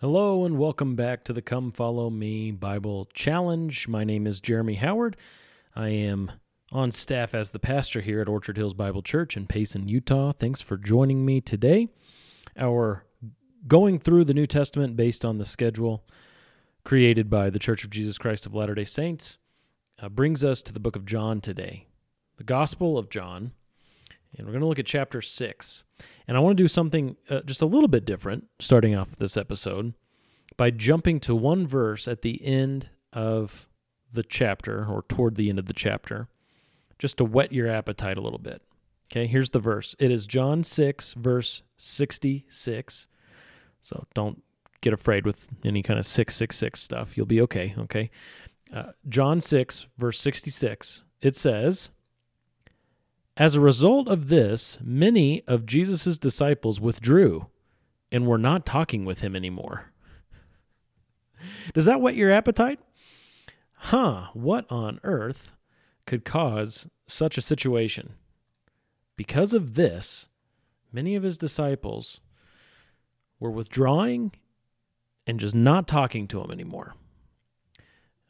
Hello and welcome back to the Come Follow Me Bible Challenge. My name is Jeremy Howard. I am on staff as the pastor here at Orchard Hills Bible Church in Payson, Utah. Thanks for joining me today. Our going through the New Testament based on the schedule created by the Church of Jesus Christ of Latter day Saints uh, brings us to the book of John today, the Gospel of John. And we're going to look at chapter 6. And I want to do something uh, just a little bit different starting off this episode by jumping to one verse at the end of the chapter or toward the end of the chapter just to whet your appetite a little bit. Okay, here's the verse. It is John 6, verse 66. So don't get afraid with any kind of 666 stuff. You'll be okay. Okay. Uh, John 6, verse 66. It says, As a result of this, many of Jesus' disciples withdrew and were not talking with him anymore. Does that whet your appetite? Huh, what on earth could cause such a situation? Because of this, many of his disciples were withdrawing and just not talking to him anymore.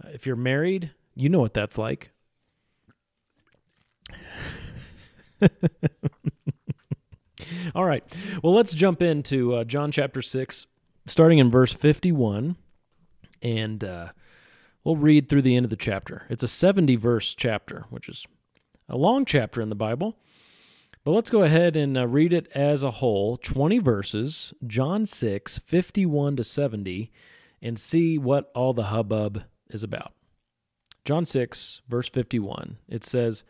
Uh, if you're married, you know what that's like. All right. Well, let's jump into uh, John chapter 6, starting in verse 51. And uh, we'll read through the end of the chapter. It's a 70 verse chapter, which is a long chapter in the Bible. But let's go ahead and uh, read it as a whole 20 verses, John 6, 51 to 70, and see what all the hubbub is about. John 6, verse 51, it says,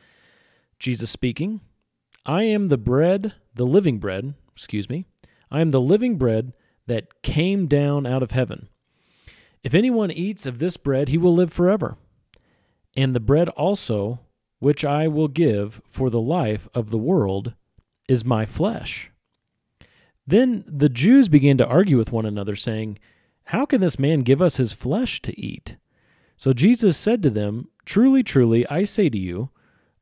Jesus speaking, I am the bread, the living bread, excuse me, I am the living bread that came down out of heaven. If anyone eats of this bread, he will live forever. And the bread also, which I will give for the life of the world, is my flesh. Then the Jews began to argue with one another, saying, How can this man give us his flesh to eat? So Jesus said to them, Truly, truly, I say to you,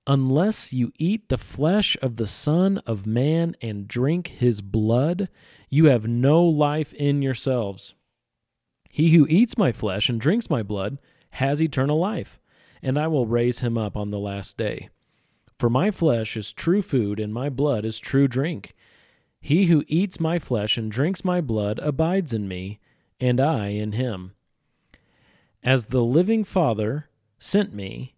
unless you eat the flesh of the Son of Man and drink his blood, you have no life in yourselves. He who eats my flesh and drinks my blood has eternal life, and I will raise him up on the last day. For my flesh is true food, and my blood is true drink. He who eats my flesh and drinks my blood abides in me, and I in him. As the living Father sent me,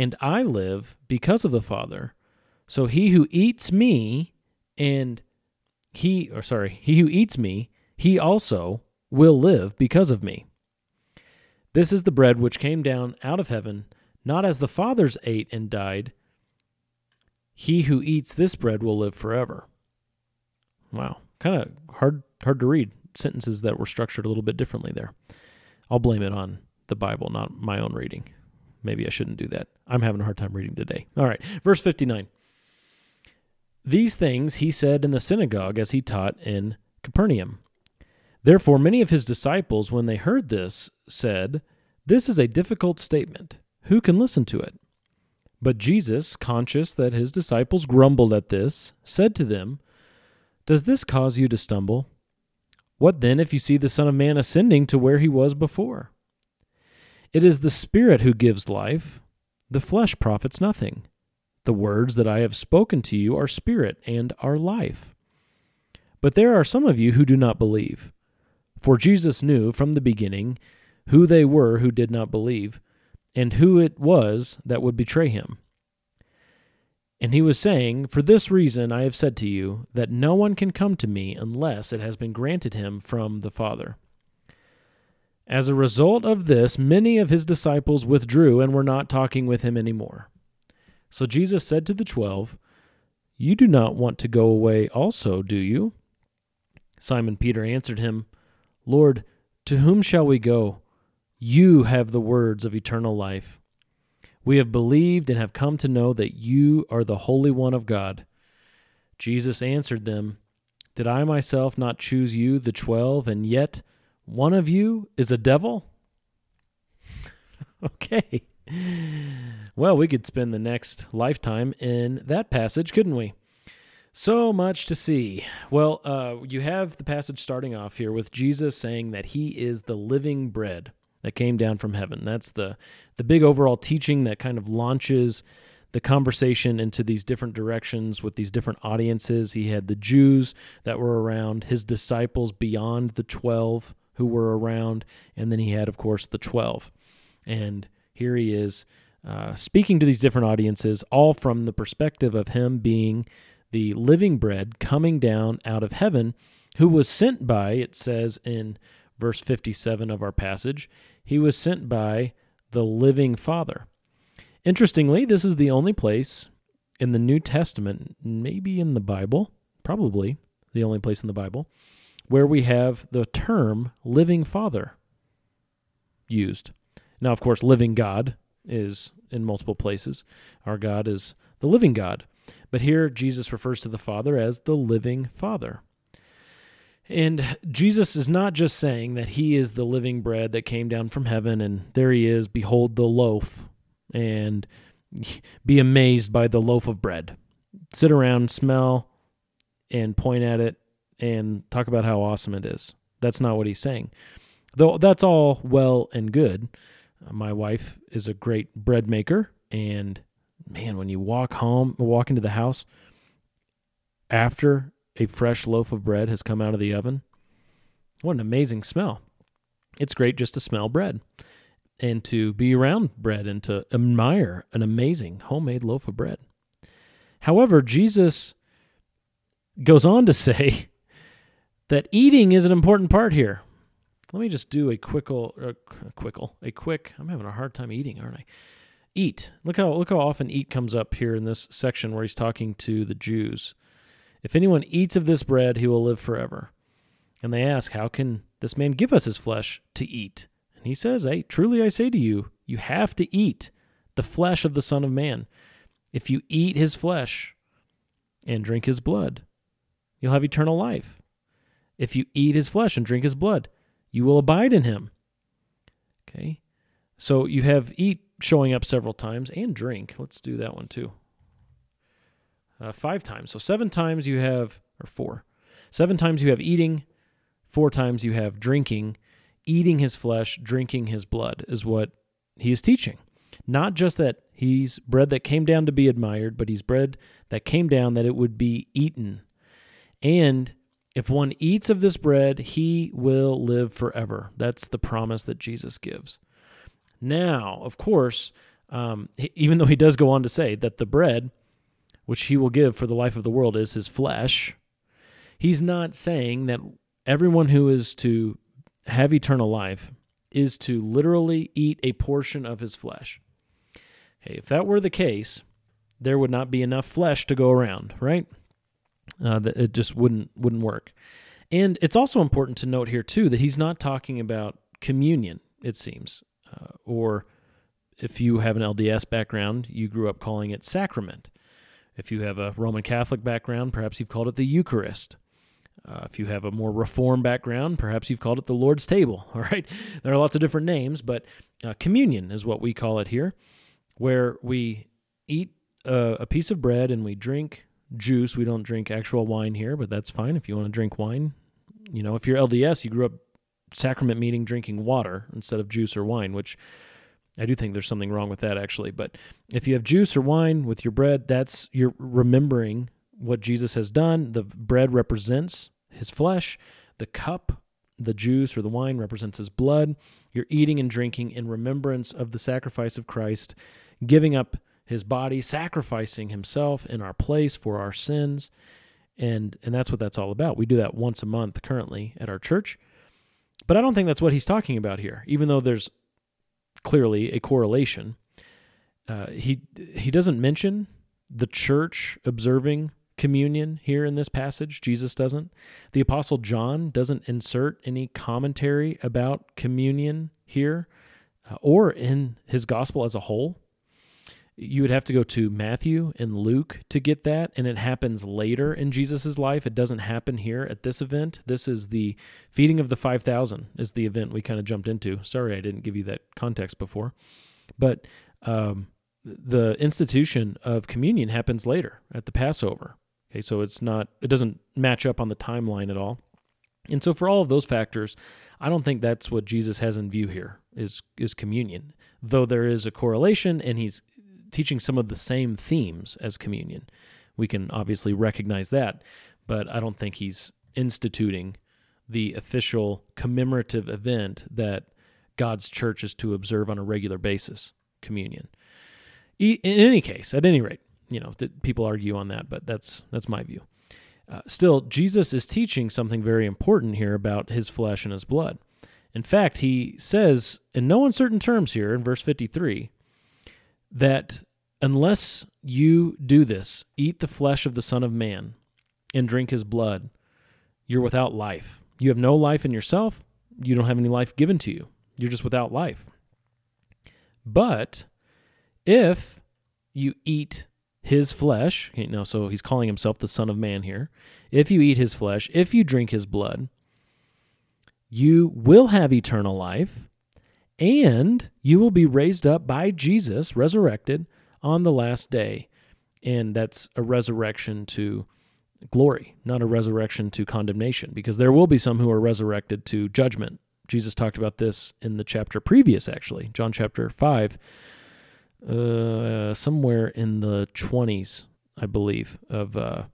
and I live because of the Father, so he who eats me and he or sorry, he who eats me, he also will live because of me. This is the bread which came down out of heaven, not as the fathers ate and died. He who eats this bread will live forever. Wow, kind of hard hard to read sentences that were structured a little bit differently there. I'll blame it on the Bible, not my own reading. Maybe I shouldn't do that. I'm having a hard time reading today. All right, verse 59. These things he said in the synagogue as he taught in Capernaum. Therefore, many of his disciples, when they heard this, said, This is a difficult statement. Who can listen to it? But Jesus, conscious that his disciples grumbled at this, said to them, Does this cause you to stumble? What then if you see the Son of Man ascending to where he was before? It is the Spirit who gives life, the flesh profits nothing. The words that I have spoken to you are spirit and are life. But there are some of you who do not believe. For Jesus knew from the beginning who they were who did not believe, and who it was that would betray him. And he was saying, For this reason I have said to you, that no one can come to me unless it has been granted him from the Father. As a result of this, many of his disciples withdrew and were not talking with him anymore. So Jesus said to the twelve, You do not want to go away also, do you? Simon Peter answered him, Lord, to whom shall we go? You have the words of eternal life. We have believed and have come to know that you are the Holy One of God. Jesus answered them, Did I myself not choose you, the twelve, and yet one of you is a devil? okay. Well, we could spend the next lifetime in that passage, couldn't we? So much to see. Well, uh, you have the passage starting off here with Jesus saying that he is the living bread that came down from heaven. That's the the big overall teaching that kind of launches the conversation into these different directions with these different audiences. He had the Jews that were around, his disciples beyond the 12 who were around, and then he had, of course, the 12. And here he is uh, speaking to these different audiences, all from the perspective of him being the living bread coming down out of heaven, who was sent by, it says in verse 57 of our passage, he was sent by the living Father. Interestingly, this is the only place in the New Testament, maybe in the Bible, probably the only place in the Bible, where we have the term living Father used. Now, of course, living God is in multiple places. Our God is the living God. But here, Jesus refers to the Father as the living Father. And Jesus is not just saying that he is the living bread that came down from heaven, and there he is, behold the loaf, and be amazed by the loaf of bread. Sit around, smell, and point at it, and talk about how awesome it is. That's not what he's saying. Though that's all well and good. Uh, my wife is a great bread maker, and man, when you walk home, walk into the house after a fresh loaf of bread has come out of the oven, what an amazing smell. It's great just to smell bread and to be around bread and to admire an amazing homemade loaf of bread. However, Jesus goes on to say that eating is an important part here. Let me just do a quickle, uh, a quickle, a quick. I'm having a hard time eating, aren't I? Eat. Look how look how often eat comes up here in this section where he's talking to the Jews. If anyone eats of this bread, he will live forever. And they ask, How can this man give us his flesh to eat? And he says, Hey, truly I say to you, you have to eat the flesh of the Son of Man. If you eat his flesh and drink his blood, you'll have eternal life. If you eat his flesh and drink his blood, you will abide in him. Okay? So you have eat showing up several times and drink. Let's do that one too. Uh, five times. So seven times you have, or four. Seven times you have eating, four times you have drinking. Eating his flesh, drinking his blood is what he is teaching. Not just that he's bread that came down to be admired, but he's bread that came down that it would be eaten. And if one eats of this bread, he will live forever. That's the promise that Jesus gives. Now, of course, um, even though he does go on to say that the bread which he will give for the life of the world is his flesh, he's not saying that everyone who is to have eternal life is to literally eat a portion of his flesh. Hey, if that were the case, there would not be enough flesh to go around, right? Uh, it just wouldn't wouldn't work. And it's also important to note here too that he's not talking about communion. It seems, uh, or if you have an LDS background, you grew up calling it sacrament. If you have a Roman Catholic background, perhaps you've called it the Eucharist. Uh, if you have a more Reformed background, perhaps you've called it the Lord's table. All right, there are lots of different names, but uh, communion is what we call it here, where we eat a, a piece of bread and we drink juice. We don't drink actual wine here, but that's fine if you want to drink wine. You know, if you're LDS, you grew up sacrament meeting drinking water instead of juice or wine, which I do think there's something wrong with that actually. But if you have juice or wine with your bread, that's you're remembering what Jesus has done. The bread represents his flesh, the cup, the juice or the wine represents his blood. You're eating and drinking in remembrance of the sacrifice of Christ, giving up his body, sacrificing himself in our place for our sins. And and that's what that's all about. We do that once a month currently at our church. But I don't think that's what he's talking about here, even though there's clearly a correlation. Uh, he he doesn't mention the church observing communion here in this passage. Jesus doesn't. The apostle John doesn't insert any commentary about communion here uh, or in his gospel as a whole. You would have to go to Matthew and Luke to get that, and it happens later in Jesus' life. It doesn't happen here at this event. This is the feeding of the 5,000, is the event we kind of jumped into. Sorry, I didn't give you that context before. But um, the institution of communion happens later at the Passover. Okay, so it's not it doesn't match up on the timeline at all. And so for all of those factors, I don't think that's what Jesus has in view here is is communion. Though there is a correlation and he's teaching some of the same themes as communion. We can obviously recognize that, but I don't think he's instituting the official commemorative event that God's church is to observe on a regular basis, communion. In any case, at any rate, you know, people argue on that, but that's that's my view. Uh, still, Jesus is teaching something very important here about his flesh and his blood. In fact, he says in no uncertain terms here in verse 53 that unless you do this, eat the flesh of the Son of Man and drink his blood, you're without life. You have no life in yourself. You don't have any life given to you. You're just without life. But if you eat his flesh, you know, so he's calling himself the Son of Man here. If you eat his flesh, if you drink his blood, you will have eternal life, and you will be raised up by Jesus, resurrected on the last day. And that's a resurrection to glory, not a resurrection to condemnation, because there will be some who are resurrected to judgment. Jesus talked about this in the chapter previous, actually, John chapter 5 uh, somewhere in the 20s, I believe, of uh,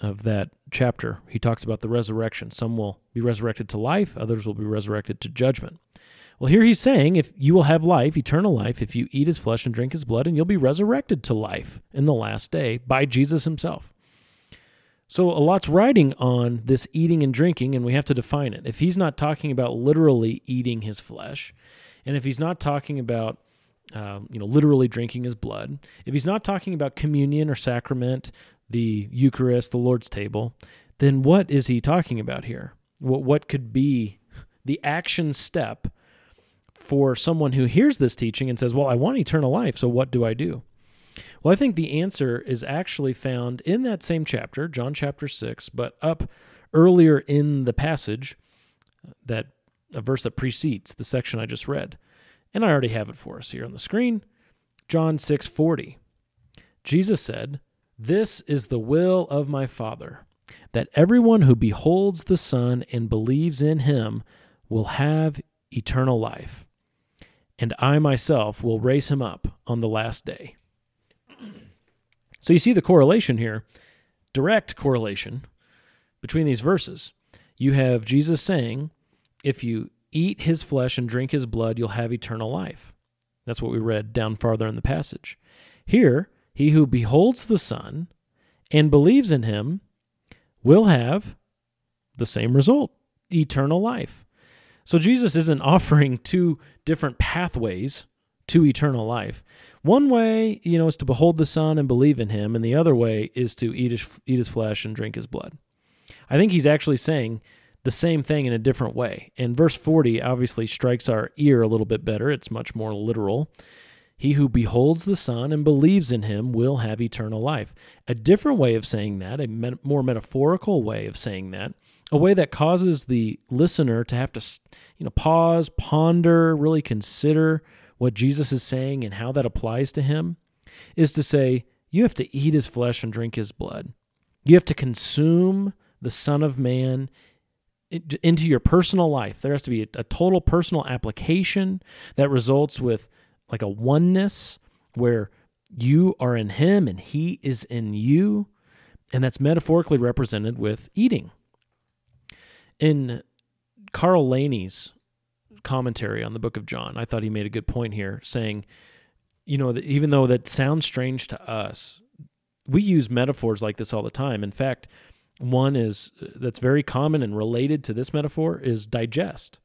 of that chapter. He talks about the resurrection. Some will be resurrected to life, others will be resurrected to judgment. Well, here he's saying, if you will have life, eternal life, if you eat his flesh and drink his blood, and you'll be resurrected to life in the last day by Jesus himself. So a lot's riding on this eating and drinking, and we have to define it. If he's not talking about literally eating his flesh, and if he's not talking about um, you know, literally drinking his blood, if he's not talking about communion or sacrament, the Eucharist, the Lord's table, then what is he talking about here? What what could be the action step for someone who hears this teaching and says, "Well, I want eternal life, so what do I do?" Well, I think the answer is actually found in that same chapter, John chapter 6, but up earlier in the passage, that a verse that precedes the section I just read. And I already have it for us here on the screen. John 6:40. Jesus said, "This is the will of my Father, that everyone who beholds the Son and believes in him will have eternal life, and I myself will raise him up on the last day." So you see the correlation here, direct correlation between these verses. You have Jesus saying, if you eat his flesh and drink his blood, you'll have eternal life. That's what we read down farther in the passage. Here, he who beholds the Son and believes in him will have the same result eternal life. So Jesus isn't offering two different pathways to eternal life. One way, you know, is to behold the Son and believe in him, and the other way is to eat his, eat his flesh and drink his blood. I think he's actually saying the same thing in a different way. And verse 40 obviously strikes our ear a little bit better. It's much more literal. He who beholds the Son and believes in him will have eternal life. A different way of saying that, a met- more metaphorical way of saying that, a way that causes the listener to have to you know pause, ponder, really consider what Jesus is saying and how that applies to him is to say you have to eat his flesh and drink his blood. You have to consume the Son of Man into your personal life. There has to be a, total personal application that results with like a oneness where you are in him and he is in you. And that's metaphorically represented with eating. In Carl Laney's commentary on the book of John, I thought he made a good point here, saying, you know, even though that sounds strange to us, we use metaphors like this all the time. In fact, one is uh, that's very common and related to this metaphor is digest.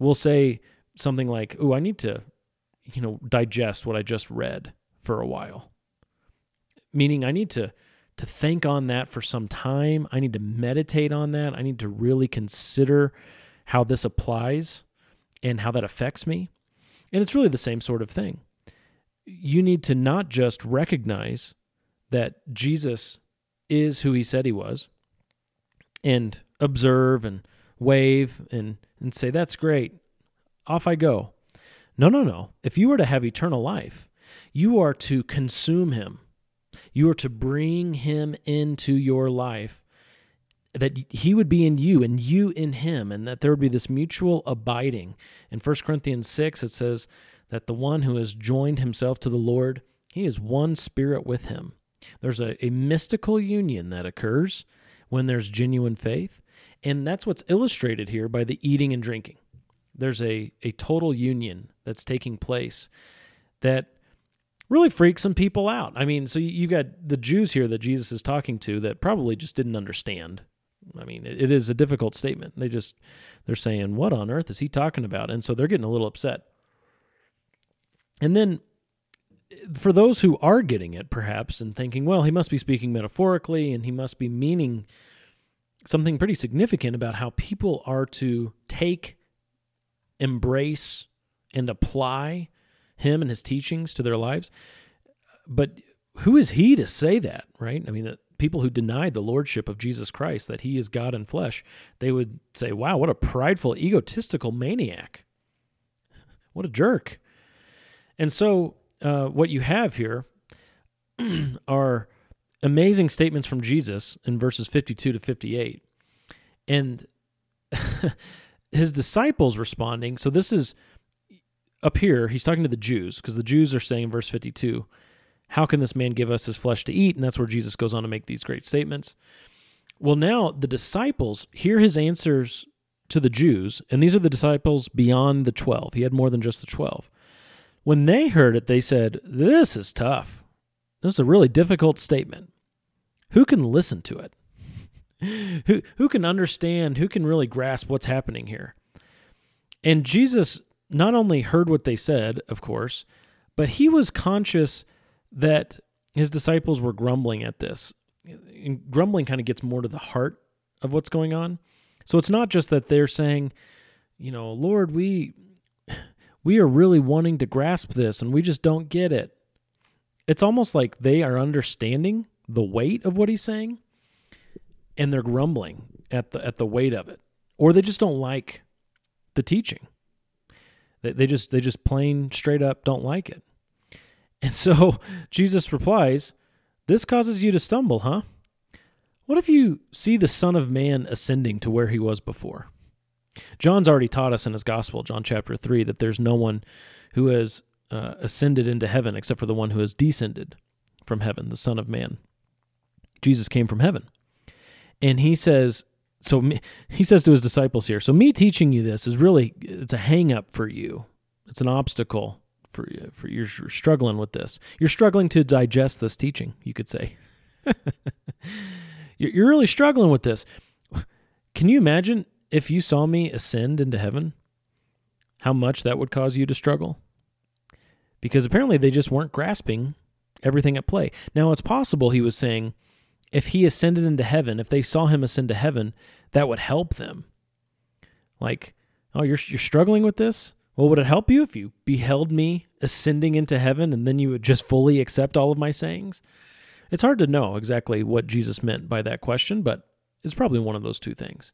We'll say something like, "Oh, I need to, you know, digest what I just read for a while." Meaning I need to to think on that for some time. I need to meditate on that. I need to really consider how this applies and how that affects me. And it's really the same sort of thing. You need to not just recognize that Jesus is who he said he was and observe and wave and, and say, that's great. Off I go. No, no, no. If you are to have eternal life, you are to consume him. You are to bring him into your life, that he would be in you and you in him, and that there would be this mutual abiding. In 1 Corinthians 6, it says that the one who has joined himself to the Lord, he is one spirit with him. There's a, a mystical union that occurs when there's genuine faith. And that's what's illustrated here by the eating and drinking. There's a, a total union that's taking place that really freaks some people out. I mean, so you got the Jews here that Jesus is talking to that probably just didn't understand. I mean, it is a difficult statement. They just they're saying, "What on earth is he talking about?" And so they're getting a little upset. And then for those who are getting it, perhaps, and thinking, well, he must be speaking metaphorically and he must be meaning something pretty significant about how people are to take, embrace, and apply him and his teachings to their lives. But who is he to say that, right? I mean, the people who denied the lordship of Jesus Christ, that he is God in flesh, they would say, wow, what a prideful, egotistical maniac. What a jerk. And so, uh, what you have here are amazing statements from Jesus in verses 52 to 58. And his disciples responding. So, this is up here, he's talking to the Jews because the Jews are saying, verse 52, How can this man give us his flesh to eat? And that's where Jesus goes on to make these great statements. Well, now the disciples hear his answers to the Jews, and these are the disciples beyond the 12. He had more than just the 12. When they heard it, they said, This is tough. This is a really difficult statement. Who can listen to it? who, who can understand? Who can really grasp what's happening here? And Jesus not only heard what they said, of course, but he was conscious that his disciples were grumbling at this. And grumbling kind of gets more to the heart of what's going on. So it's not just that they're saying, you know, Lord, we we are really wanting to grasp this and we just don't get it. It's almost like they are understanding the weight of what he's saying and they're grumbling at the at the weight of it. Or they just don't like the teaching. They, they just they just plain straight up don't like it. And so Jesus replies, This causes you to stumble, huh? What if you see the Son of Man ascending to where he was before? John's already taught us in his gospel, John chapter 3, that there's no one who has uh, ascended into heaven except for the one who has descended from heaven, the Son of Man. Jesus came from heaven. And he says, so me, he says to his disciples here, so me teaching you this is really it's a hang up for you. It's an obstacle for you for you're struggling with this. You're struggling to digest this teaching, you could say. you're really struggling with this. Can you imagine if you saw me ascend into heaven? How much that would cause you to struggle? Because apparently they just weren't grasping everything at play. Now it's possible he was saying if he ascended into heaven, if they saw him ascend to heaven, that would help them. Like, oh, you're you're struggling with this? Well, would it help you if you beheld me ascending into heaven and then you would just fully accept all of my sayings? It's hard to know exactly what Jesus meant by that question, but it's probably one of those two things.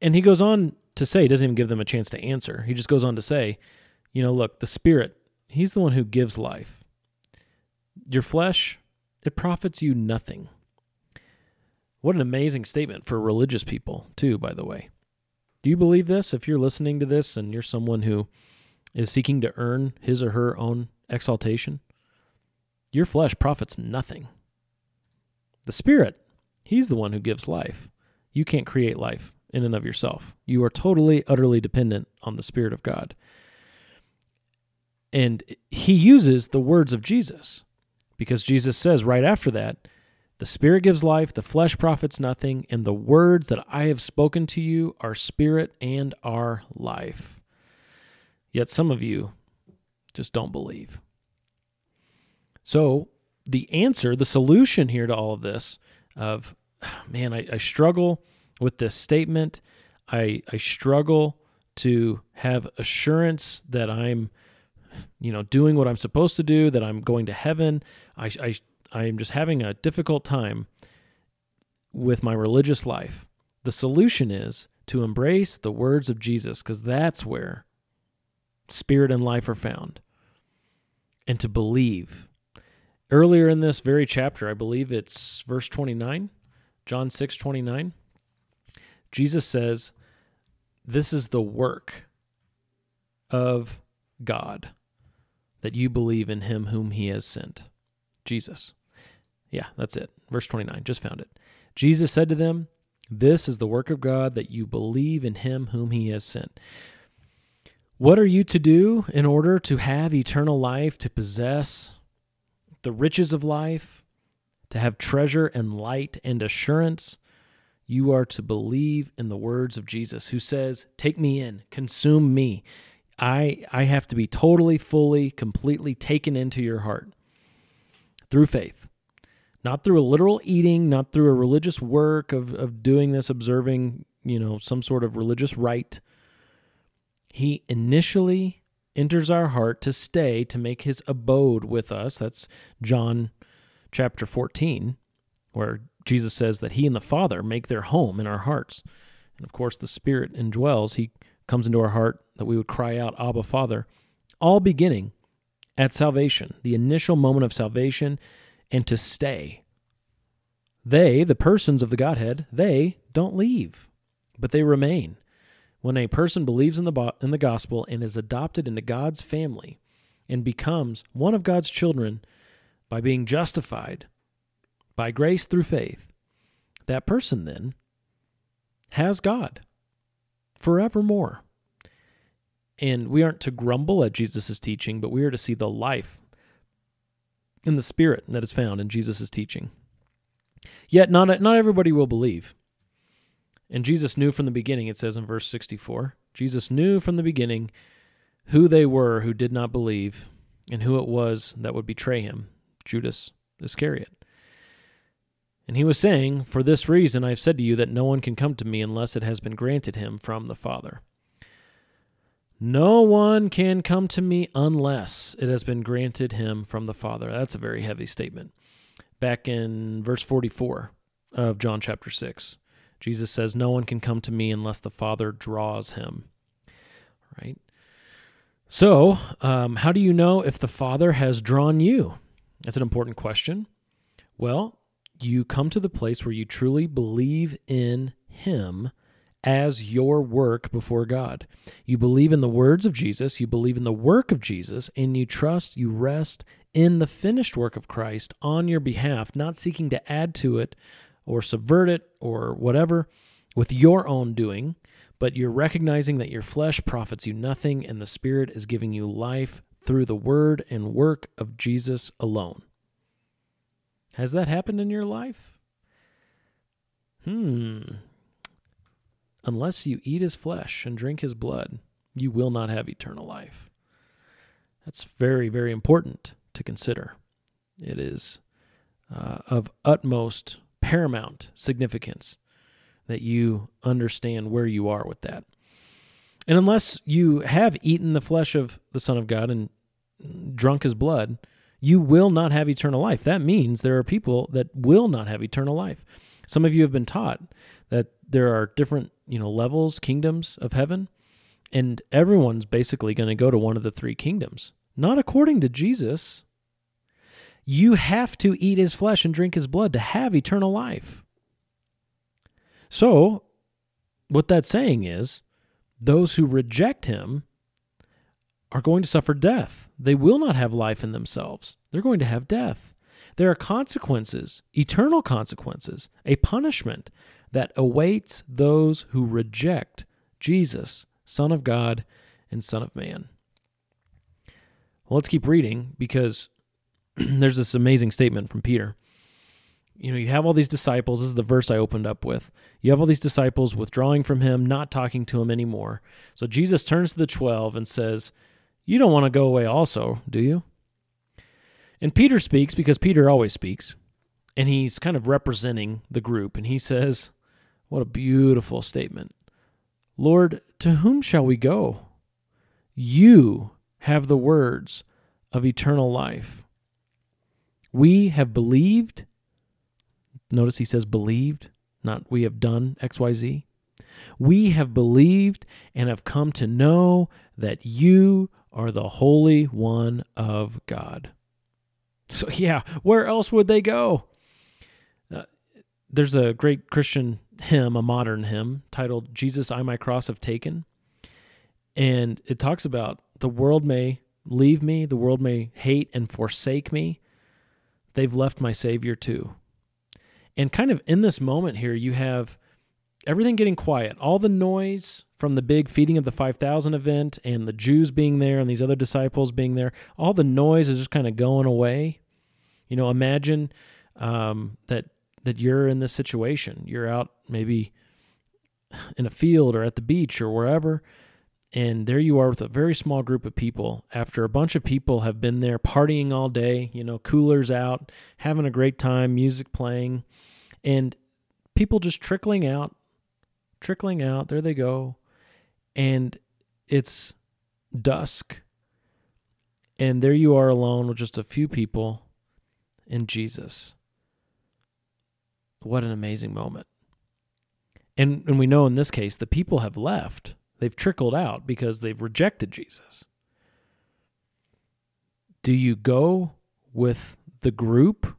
And he goes on to say, he doesn't even give them a chance to answer. He just goes on to say, you know, look, the Spirit, He's the one who gives life. Your flesh, it profits you nothing. What an amazing statement for religious people, too, by the way. Do you believe this? If you're listening to this and you're someone who is seeking to earn his or her own exaltation, your flesh profits nothing. The Spirit, He's the one who gives life. You can't create life in and of yourself. You are totally, utterly dependent on the Spirit of God. And He uses the words of Jesus because Jesus says right after that, the Spirit gives life, the flesh profits nothing, and the words that I have spoken to you are spirit and are life. Yet some of you just don't believe. So, the answer, the solution here to all of this of, man, I, I struggle with this statement. I, I struggle to have assurance that I'm you know, doing what I'm supposed to do, that I'm going to heaven. I, I, I am just having a difficult time with my religious life. The solution is to embrace the words of Jesus because that's where spirit and life are found. And to believe. earlier in this very chapter, I believe it's verse 29, John 6 29, Jesus says, This is the work of God, that you believe in him whom he has sent. Jesus. Yeah, that's it. Verse 29. Just found it. Jesus said to them, This is the work of God, that you believe in him whom he has sent. What are you to do in order to have eternal life, to possess the riches of life, to have treasure and light and assurance? You are to believe in the words of Jesus, who says, Take me in, consume me. I, I have to be totally, fully, completely taken into your heart through faith. Not through a literal eating, not through a religious work of, of doing this, observing, you know, some sort of religious rite. He initially enters our heart to stay, to make his abode with us. That's John chapter 14, where Jesus says that he and the Father make their home in our hearts. And of course, the Spirit indwells. He comes into our heart that we would cry out, Abba, Father, all beginning at salvation, the initial moment of salvation, and to stay. They, the persons of the Godhead, they don't leave, but they remain. When a person believes in the, in the gospel and is adopted into God's family and becomes one of God's children by being justified by grace through faith, that person then has God forevermore. And we aren't to grumble at Jesus' teaching, but we are to see the life in the spirit that is found in Jesus' teaching. Yet not, not everybody will believe. And Jesus knew from the beginning, it says in verse 64, Jesus knew from the beginning who they were who did not believe and who it was that would betray him, Judas Iscariot. And he was saying, For this reason I have said to you that no one can come to me unless it has been granted him from the Father. No one can come to me unless it has been granted him from the Father. That's a very heavy statement. Back in verse 44 of John chapter 6, Jesus says, No one can come to me unless the Father draws him. Right? So, um, how do you know if the Father has drawn you? That's an important question. Well, you come to the place where you truly believe in Him as your work before God. You believe in the words of Jesus, you believe in the work of Jesus, and you trust, you rest in the finished work of Christ on your behalf, not seeking to add to it or subvert it or whatever with your own doing, but you're recognizing that your flesh profits you nothing and the Spirit is giving you life through the word and work of Jesus alone. Has that happened in your life? Hmm. Unless you eat his flesh and drink his blood, you will not have eternal life. That's very, very important to consider. It is uh, of utmost paramount significance that you understand where you are with that. And unless you have eaten the flesh of the Son of God and drunk his blood, you will not have eternal life. That means there are people that will not have eternal life. Some of you have been taught that there are different, you know, levels, kingdoms of heaven, and everyone's basically going to go to one of the three kingdoms. Not according to Jesus. You have to eat his flesh and drink his blood to have eternal life. So, what that's saying is those who reject him are going to suffer death. They will not have life in themselves. They're going to have death. There are consequences, eternal consequences, a punishment that awaits those who reject Jesus, Son of God and Son of Man. Well, let's keep reading because there's this amazing statement from Peter. You know, you have all these disciples. This is the verse I opened up with. You have all these disciples withdrawing from him, not talking to him anymore. So Jesus turns to the 12 and says, You don't want to go away also, do you? And Peter speaks because Peter always speaks. And he's kind of representing the group. And he says, what a beautiful statement. Lord, to whom shall we go? You have the words of eternal life. We have believed. Notice he says believed, not we have done XYZ. We have believed and have come to know that you are the Holy One of God. So, yeah, where else would they go? There's a great Christian hymn, a modern hymn, titled Jesus, I My Cross Have Taken. And it talks about the world may leave me, the world may hate and forsake me. They've left my Savior too. And kind of in this moment here, you have everything getting quiet, all the noise from the big feeding of the 5,000 event and the Jews being there and these other disciples being there, all the noise is just kind of going away. You know, imagine um, that that you're in this situation. You're out maybe in a field or at the beach or wherever, and there you are with a very small group of people after a bunch of people have been there partying all day, you know, coolers out, having a great time, music playing, and people just trickling out, trickling out. There they go. And it's dusk. And there you are alone with just a few people and Jesus. What an amazing moment. And and we know in this case the people have left They've trickled out because they've rejected Jesus. Do you go with the group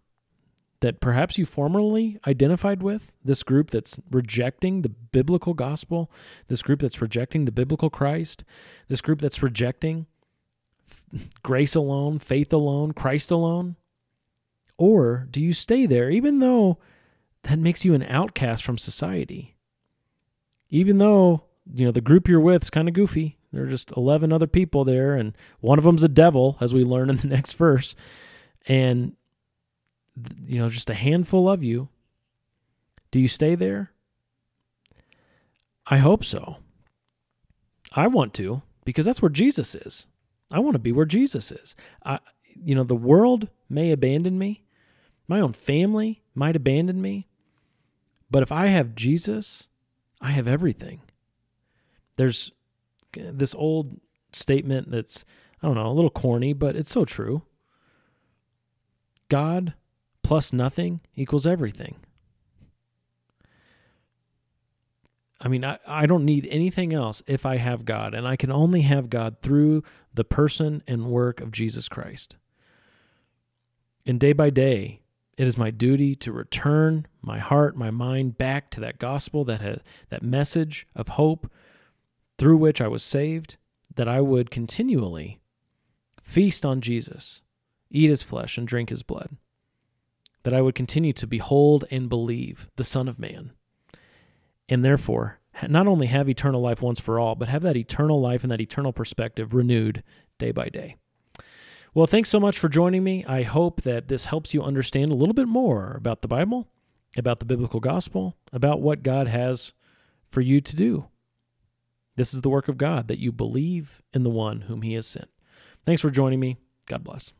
that perhaps you formerly identified with? This group that's rejecting the biblical gospel? This group that's rejecting the biblical Christ? This group that's rejecting grace alone, faith alone, Christ alone? Or do you stay there even though that makes you an outcast from society? Even though you know the group you're with is kind of goofy. There are just eleven other people there, and one of them's a devil, as we learn in the next verse, and you know just a handful of you. Do you stay there? I hope so. I want to because that's where Jesus is. I want to be where Jesus is. I, you know, the world may abandon me, my own family might abandon me, but if I have Jesus, I have everything there's uh, this old statement that's I don't know, a little corny, but it's so true. God plus nothing equals everything. I mean, I, I don't need anything else if I have God, and I can only have God through the person and work of Jesus Christ. And day by day, it is my duty to return my heart, my mind back to that gospel, that has, that message of hope through which I was saved, that I would continually feast on Jesus, eat his flesh, and drink his blood, that I would continue to behold and believe the Son of Man, and therefore not only have eternal life once for all, but have that eternal life and that eternal perspective renewed day by day. Well, thanks so much for joining me. I hope that this helps you understand a little bit more about the Bible, about the biblical gospel, about what God has for you to do. This is the work of God, that you believe in the one whom he has sent. Thanks for joining me. God bless.